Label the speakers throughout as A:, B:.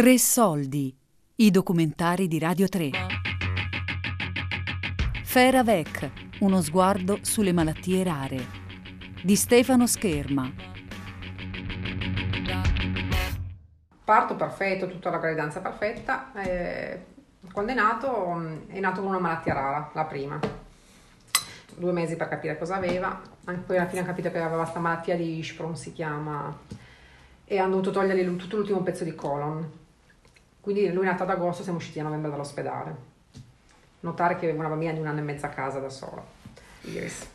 A: Tre soldi, i documentari di Radio 3. Feravec, uno sguardo sulle malattie rare, di Stefano Scherma.
B: Parto perfetto, tutta la gravidanza perfetta. Eh, quando è nato, è nato con una malattia rara, la prima. Due mesi per capire cosa aveva, poi alla fine ha capito che aveva questa malattia di Ishpron, si chiama, e hanno dovuto togliergli tutto l'ultimo pezzo di colon quindi lui è nato ad agosto, siamo usciti a novembre dall'ospedale. Notare che aveva una bambina di un anno e mezzo a casa da sola, Iris.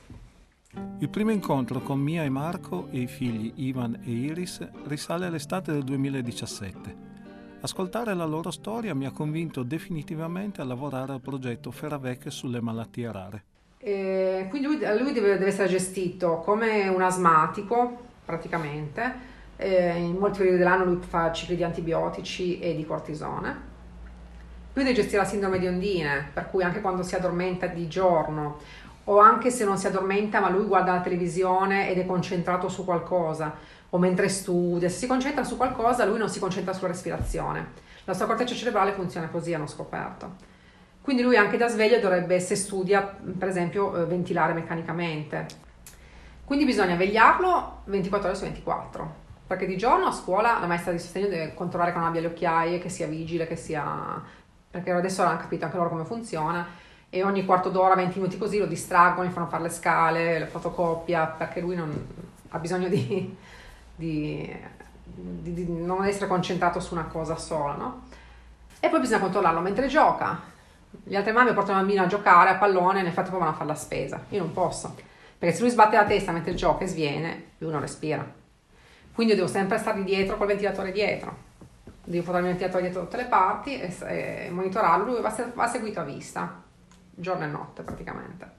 C: Il primo incontro con Mia e Marco e i figli Ivan e Iris risale all'estate del 2017. Ascoltare la loro storia mi ha convinto definitivamente a lavorare al progetto Feravec sulle malattie rare.
B: E quindi lui, lui deve, deve essere gestito come un asmatico, praticamente, eh, in molti periodi dell'anno lui fa cicli di antibiotici e di cortisone. Lui deve gestire la sindrome di ondine, per cui anche quando si addormenta di giorno o anche se non si addormenta ma lui guarda la televisione ed è concentrato su qualcosa o mentre studia, se si concentra su qualcosa lui non si concentra sulla respirazione. La sua corteccia cerebrale funziona così, hanno scoperto. Quindi lui anche da sveglio dovrebbe, se studia, per esempio, eh, ventilare meccanicamente. Quindi bisogna vegliarlo 24 ore su 24 perché di giorno a scuola la maestra di sostegno deve controllare che non abbia le occhiaie, che sia vigile, che sia... perché adesso hanno capito anche loro come funziona e ogni quarto d'ora, 20 minuti così lo distraggono, gli fanno fare le scale, le fotocopia, perché lui non... ha bisogno di, di, di, di non essere concentrato su una cosa sola, no? E poi bisogna controllarlo mentre gioca. Le altre mamme portano il bambino a giocare a pallone e nel frattempo vanno a fare la spesa. Io non posso, perché se lui sbatte la testa mentre gioca e sviene, lui non respira quindi io devo sempre stare dietro col ventilatore dietro. Devo portare il ventilatore dietro tutte le parti e, e monitorarlo. Lui va, va seguito a vista, giorno e notte praticamente.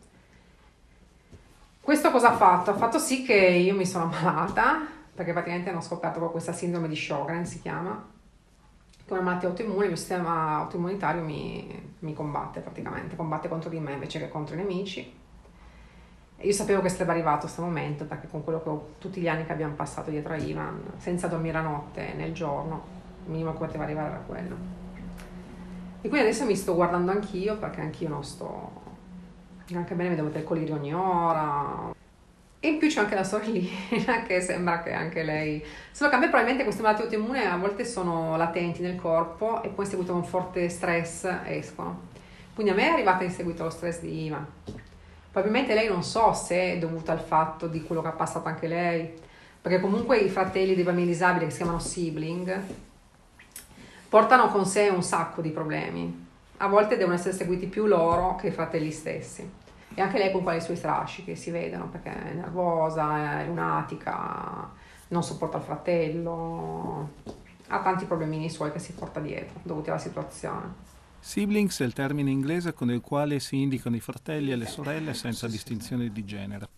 B: Questo cosa ha fatto? Ha fatto sì che io mi sono ammalata, perché praticamente hanno scoperto questa sindrome di Sjogren, si chiama, che è una malattia autoimmune, il mio sistema autoimmunitario mi, mi combatte praticamente, combatte contro di me invece che contro i nemici io sapevo che sarebbe arrivato questo momento perché con quello che ho, tutti gli anni che abbiamo passato dietro a Ivan, senza dormire la notte nel giorno, il minimo che poteva arrivare era quello. E quindi adesso mi sto guardando anch'io perché anch'io non sto anche bene, mi devo mettere ogni ora. E in più c'è anche la sorellina che sembra che anche lei... Solo che a me probabilmente queste malattie autoimmuni a volte sono latenti nel corpo e poi seguito a un forte stress escono. Quindi a me è arrivata in seguito allo stress di Ivan Probabilmente lei non so se è dovuta al fatto di quello che ha passato anche lei, perché comunque i fratelli dei bambini disabili che si chiamano sibling portano con sé un sacco di problemi. A volte devono essere seguiti più loro che i fratelli stessi. E anche lei comunque ha i suoi strasci che si vedono perché è nervosa, è lunatica, non sopporta il fratello, ha tanti problemini suoi che si porta dietro dovuti alla situazione.
C: Siblings è il termine inglese con il quale si indicano i fratelli e le sorelle senza distinzione di genere.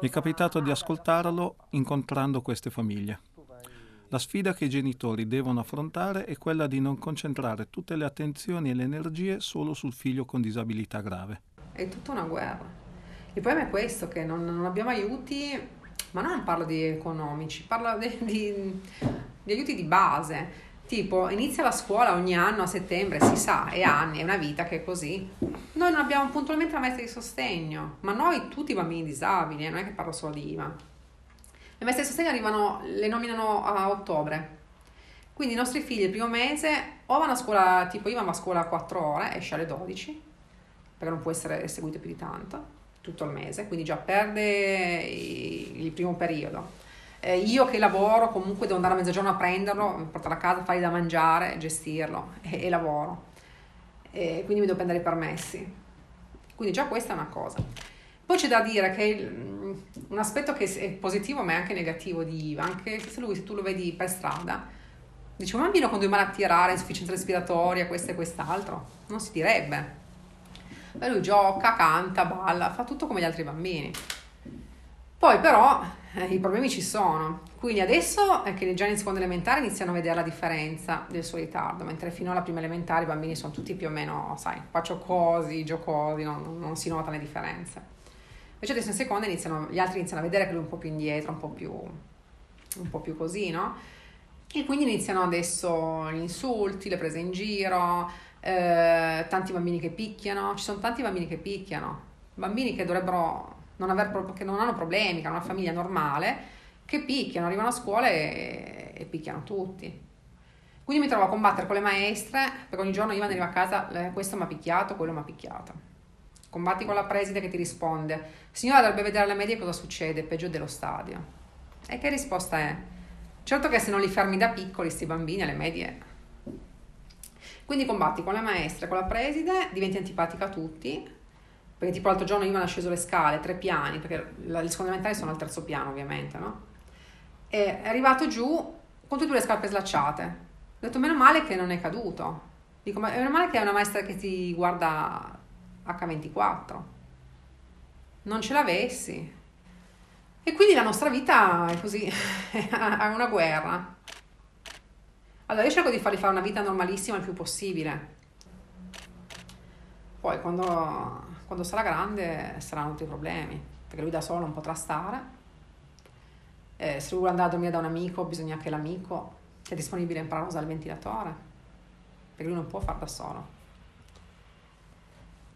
C: Mi è capitato di ascoltarlo incontrando queste famiglie. La sfida che i genitori devono affrontare è quella di non concentrare tutte le attenzioni e le energie solo sul figlio con disabilità grave.
B: È tutta una guerra. Il problema è questo, che non, non abbiamo aiuti, ma non parlo di economici, parlo di, di, di aiuti di base Tipo, inizia la scuola ogni anno a settembre, si sa, è anni, è una vita che è così. Noi non abbiamo puntualmente la maestra di sostegno, ma noi tutti i bambini disabili, eh, non è che parlo solo di IVA. Le maestre di sostegno arrivano, le nominano a ottobre. Quindi i nostri figli il primo mese o vanno a scuola, tipo Ivan va a scuola a 4 ore, esce alle 12, perché non può essere seguito più di tanto, tutto il mese, quindi già perde il primo periodo eh, io che lavoro comunque devo andare a mezzogiorno a prenderlo, portarlo a casa, fargli da mangiare, gestirlo e, e lavoro. E quindi mi devo prendere i permessi. Quindi già questa è una cosa. Poi c'è da dire che il, mm, un aspetto che è positivo ma è anche negativo di Iva, anche se, lui, se tu lo vedi per strada, dice un bambino con due malattie rare, insufficienza respiratoria, questo e quest'altro, non si direbbe. Ma lui gioca, canta, balla, fa tutto come gli altri bambini. Poi però eh, i problemi ci sono. Quindi adesso è che già in seconda elementare iniziano a vedere la differenza del suo ritardo, mentre fino alla prima elementare i bambini sono tutti più o meno, sai, paciocosi, giocosi, non, non si notano le differenze. Invece adesso in seconda iniziano, gli altri iniziano a vedere che lui è un po' più indietro, un po' più, un po più così, no? E quindi iniziano adesso gli insulti, le prese in giro, eh, tanti bambini che picchiano, ci sono tanti bambini che picchiano, bambini che dovrebbero non, aver, che non hanno problemi, che hanno una famiglia normale, che picchiano, arrivano a scuola e, e picchiano tutti. Quindi mi trovo a combattere con le maestre, perché ogni giorno io venivo a casa, questo mi ha picchiato, quello mi ha picchiato. Combatti con la preside che ti risponde, signora dovrebbe vedere alle medie cosa succede, peggio dello stadio. E che risposta è? Certo che se non li fermi da piccoli, questi bambini alle medie. Quindi combatti con le maestre, con la preside, diventi antipatica a tutti, perché tipo l'altro giorno io mi hanno sceso le scale, tre piani, perché le seconde elementari sono al terzo piano ovviamente, no? E è arrivato giù con tutte le scarpe slacciate ho detto, meno male che non è caduto. Dico, ma meno male che è una maestra che ti guarda H24. Non ce l'avessi. E quindi la nostra vita è così, è una guerra. Allora io cerco di fargli fare una vita normalissima il più possibile. Poi quando, quando sarà grande saranno tutti i problemi, perché lui da solo non potrà stare. Eh, se lui vuole andare a dormire da un amico bisogna che l'amico è disponibile a imparare a usare il ventilatore, perché lui non può far da solo.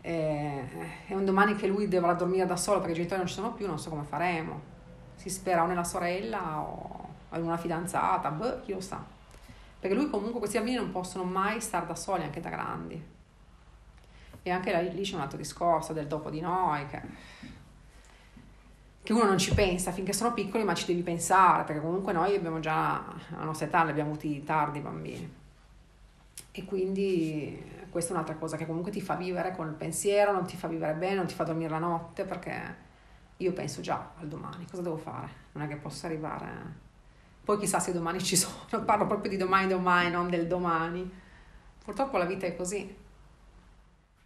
B: E, e un domani che lui dovrà dormire da solo perché i genitori non ci sono più, non so come faremo. Si spera o nella sorella o in una fidanzata, boh, chi lo sa. Perché lui comunque, questi bambini non possono mai stare da soli anche da grandi. E anche lì c'è un altro discorso del dopo di noi, che che uno non ci pensa finché sono piccoli, ma ci devi pensare, perché comunque noi abbiamo già, a nostra età, li abbiamo avuti tardi i bambini. E quindi questa è un'altra cosa che comunque ti fa vivere con il pensiero, non ti fa vivere bene, non ti fa dormire la notte, perché io penso già al domani, cosa devo fare? Non è che posso arrivare... Poi chissà se domani ci sono, parlo proprio di domani domani, non del domani. Purtroppo la vita è così.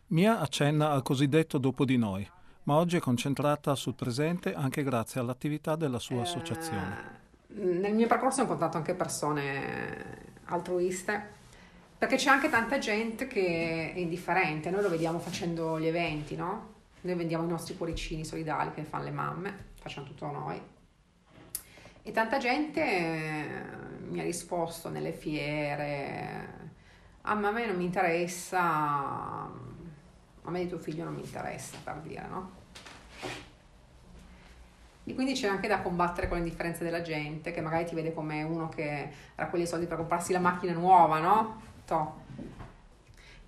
C: Mia accenna al cosiddetto dopo di noi ma oggi è concentrata sul presente anche grazie all'attività della sua associazione.
B: Eh, nel mio percorso ho incontrato anche persone altruiste, perché c'è anche tanta gente che è indifferente, noi lo vediamo facendo gli eventi, no? Noi vendiamo i nostri cuoricini solidali che fanno le mamme, facciamo tutto noi. E tanta gente eh, mi ha risposto nelle fiere, ah, ma a me non mi interessa, a me di tuo figlio non mi interessa, per dire, no? E quindi c'è anche da combattere con le differenze della gente, che magari ti vede come uno che raccoglie soldi per comprarsi la macchina nuova, no? Toh.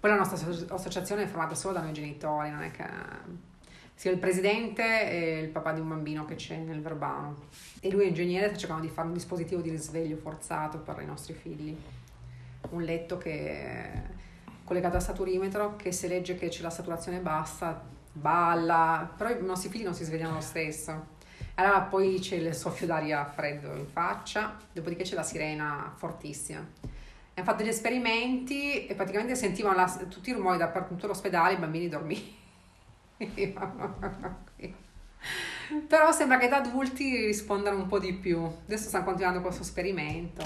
B: Poi la nostra associazione è formata solo da noi genitori, non è che sia il presidente e il papà di un bambino che c'è nel Verbano. E lui è ingegnere, sta cercando di fare un dispositivo di risveglio forzato per i nostri figli. Un letto che collegato al saturimetro, che se legge che c'è la saturazione bassa, balla, però i nostri figli non si svegliano lo stesso. Allora poi c'è il soffio d'aria freddo in faccia, dopodiché c'è la sirena fortissima. Hanno fatto degli esperimenti e praticamente sentivano la, tutti i rumori dappertutto l'ospedale, i bambini dormivano. Però sembra che da adulti rispondano un po' di più. Adesso stanno continuando questo esperimento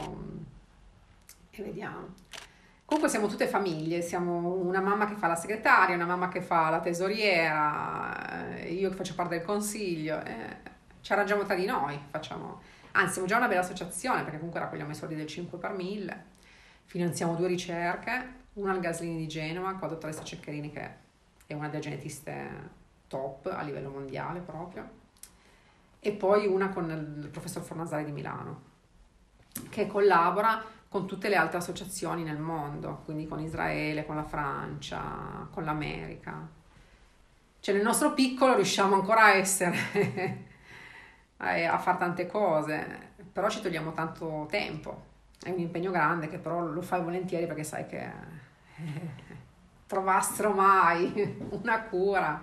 B: e vediamo. Comunque siamo tutte famiglie, siamo una mamma che fa la segretaria, una mamma che fa la tesoriera, io che faccio parte del consiglio. Eh ci arrangiamo tra di noi, facciamo, anzi siamo già una bella associazione perché comunque raccogliamo i soldi del 5 per 1000, finanziamo due ricerche, una al Gaslini di Genova con la dottoressa Ceccherini che è una delle genetiste top a livello mondiale proprio, e poi una con il professor Fornasari di Milano che collabora con tutte le altre associazioni nel mondo, quindi con Israele, con la Francia, con l'America. Cioè nel nostro piccolo riusciamo ancora a essere a fare tante cose, però ci togliamo tanto tempo. È un impegno grande che però lo fai volentieri perché sai che trovassero mai una cura.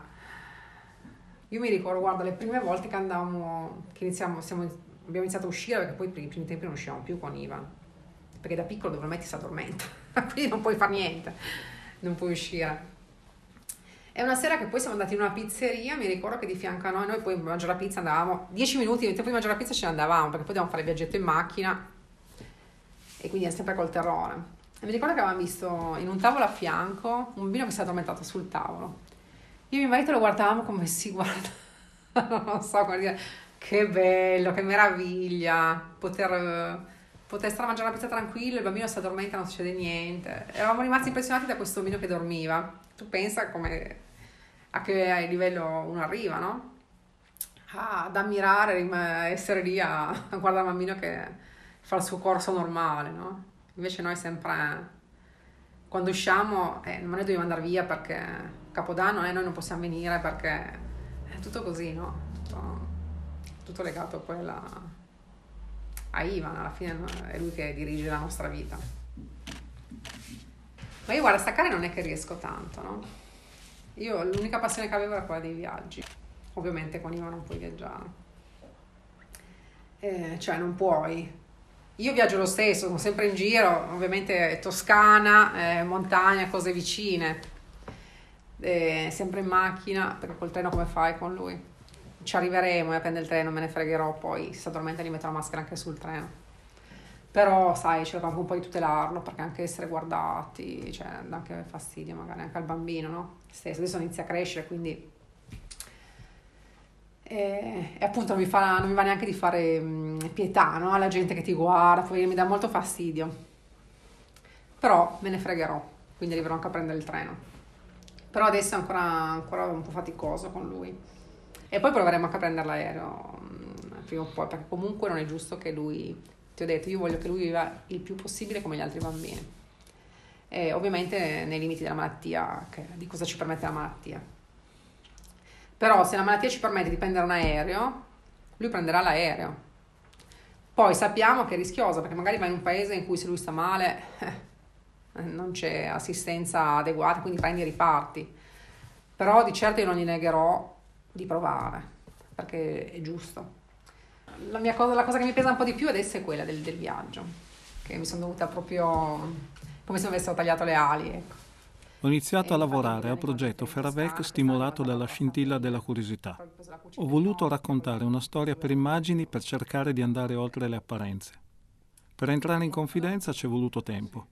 B: Io mi ricordo, guarda, le prime volte che andavamo, che iniziamo, siamo, abbiamo iniziato a uscire, perché poi per i primi tempi non uscivamo più con Ivan, perché da piccolo dove metti si addormenta, quindi non puoi fare niente, non puoi uscire. È una sera che poi siamo andati in una pizzeria, mi ricordo che di fianco a noi, noi poi mangiare la pizza andavamo, 10 minuti prima di mangiare la pizza ce ne andavamo, perché poi dobbiamo fare il viaggetto in macchina e quindi è sempre col terrore. E mi ricordo che avevamo visto in un tavolo a fianco un bambino che si è addormentato sul tavolo. Io e mio marito lo guardavamo come si guarda, non so come dire, che bello, che meraviglia poter, potessero mangiare la pizza tranquillo, il bambino si addormenta, non succede niente. Eravamo rimasti impressionati da questo bambino che dormiva. Tu pensa come, a che livello uno arriva, no? ad ammirare, essere lì a, a guardare il bambino che fa il suo corso normale, no? Invece noi sempre, quando usciamo, eh, noi dobbiamo andare via perché Capodanno eh, noi non possiamo venire perché è tutto così, no? Tutto, tutto legato poi alla, a Ivan, alla fine è lui che dirige la nostra vita. Ma io guarda, staccare non è che riesco tanto, no? Io l'unica passione che avevo era quella dei viaggi. Ovviamente con Ivan non puoi viaggiare. Eh, cioè non puoi. Io viaggio lo stesso, sono sempre in giro, ovviamente Toscana, eh, montagna, cose vicine. Eh, sempre in macchina, perché col treno come fai con lui? Ci arriveremo e prende il treno, me ne fregherò, poi si addormenta e gli metto la maschera anche sul treno. Però sai, cerco anche un po' di tutelarlo perché anche essere guardati, cioè dà anche fastidio magari anche al bambino, no? Stesso. Adesso inizia a crescere, quindi... E, e appunto non mi, fa, non mi, va neanche di fare mh, pietà, no? Alla gente che ti guarda, poi mi dà molto fastidio. Però me ne fregherò, quindi arriverò anche a prendere il treno. Però adesso è ancora, ancora un po' faticoso con lui e poi proveremo anche a prendere l'aereo mm, prima o poi, perché comunque non è giusto che lui, ti ho detto, io voglio che lui viva il più possibile come gli altri bambini. E ovviamente nei limiti della malattia, che, di cosa ci permette la malattia. Però se la malattia ci permette di prendere un aereo, lui prenderà l'aereo. Poi sappiamo che è rischioso, perché magari va in un paese in cui se lui sta male eh, non c'è assistenza adeguata, quindi prendi e riparti. Però di certo io non gli negherò di provare, perché è giusto. La, cosa, la cosa che mi pesa un po' di più adesso è quella del, del viaggio, che mi sono dovuta proprio come se mi avessero tagliato le ali. Ecco.
C: Ho iniziato a lavorare al progetto Ferravec stimolato dalla scintilla della curiosità. Ho voluto raccontare una storia per immagini per cercare di andare oltre le apparenze. Per entrare in confidenza ci è voluto tempo.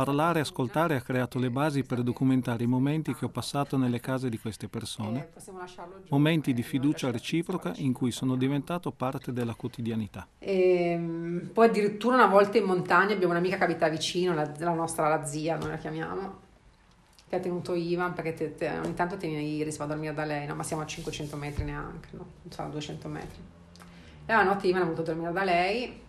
C: Parlare ascoltare ha creato le basi per documentare i momenti che ho passato nelle case di queste persone, momenti di fiducia reciproca in cui sono diventato parte della quotidianità.
B: E, ehm, poi addirittura una volta in montagna abbiamo un'amica che abita vicino, la, la nostra la zia, noi la chiamiamo, che ha tenuto Ivan perché te, te, ogni tanto tiene Iris, va a dormire da lei, no? ma siamo a 500 metri neanche, no? non so, 200 metri. E la notte Ivan ha voluto dormire da lei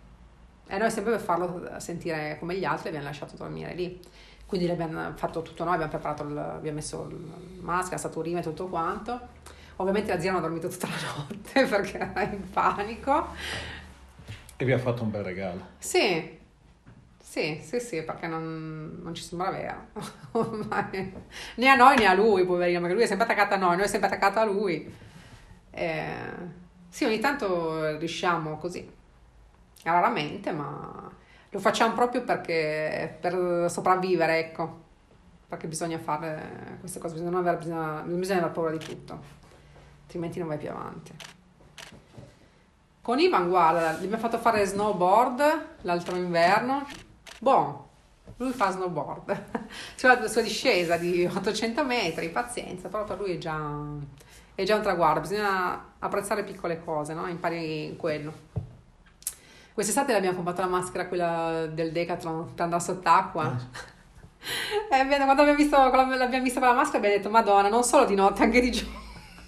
B: e noi sempre per farlo sentire come gli altri abbiamo lasciato dormire lì. Quindi abbiamo fatto tutto noi, abbiamo preparato, il, abbiamo messo il maschera, saturina e tutto quanto. Ovviamente la zia non ha dormito tutta la notte perché era in panico.
C: E vi ha fatto un bel regalo.
B: Sì, sì, sì, sì, perché non, non ci sembra vero. né a noi né a lui, poverino, perché lui è sempre attaccato a noi, noi è sempre attaccato a lui. Eh, sì, ogni tanto riusciamo così raramente, ma lo facciamo proprio perché per sopravvivere, ecco. Perché bisogna fare queste cose, bisogna avere, bisogna, bisogna avere paura di tutto, altrimenti non vai più avanti. Con Ivan, guarda, gli abbiamo fatto fare snowboard l'altro inverno. Boh, lui fa snowboard. Cioè la sua discesa di 800 metri, pazienza, però per lui è già, è già un traguardo. Bisogna apprezzare piccole cose, no? Impari quello. Quest'estate l'abbiamo comprato la maschera, quella del Decathlon, per andare sott'acqua. Eh. E quando abbiamo visto, quando l'abbiamo vista con la maschera abbiamo detto, madonna, non solo di notte, anche di giorno.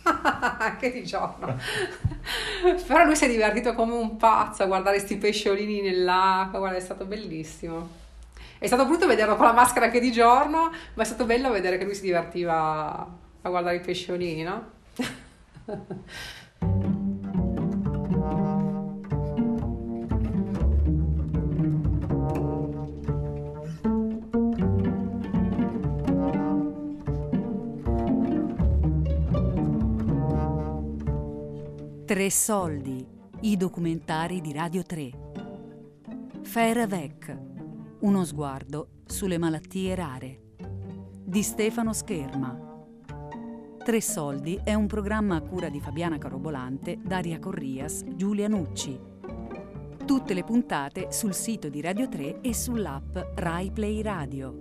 B: anche di giorno. Però lui si è divertito come un pazzo a guardare questi pesciolini nell'acqua, guarda, è stato bellissimo. È stato brutto vederlo con la maschera anche di giorno, ma è stato bello vedere che lui si divertiva a guardare i pesciolini, no?
A: Tre soldi, i documentari di Radio 3. Fervec, uno sguardo sulle malattie rare. Di Stefano Scherma. Tre soldi è un programma a cura di Fabiana Carobolante, Daria Corrias, Giulia Nucci. Tutte le puntate sul sito di Radio 3 e sull'app Rai Play Radio.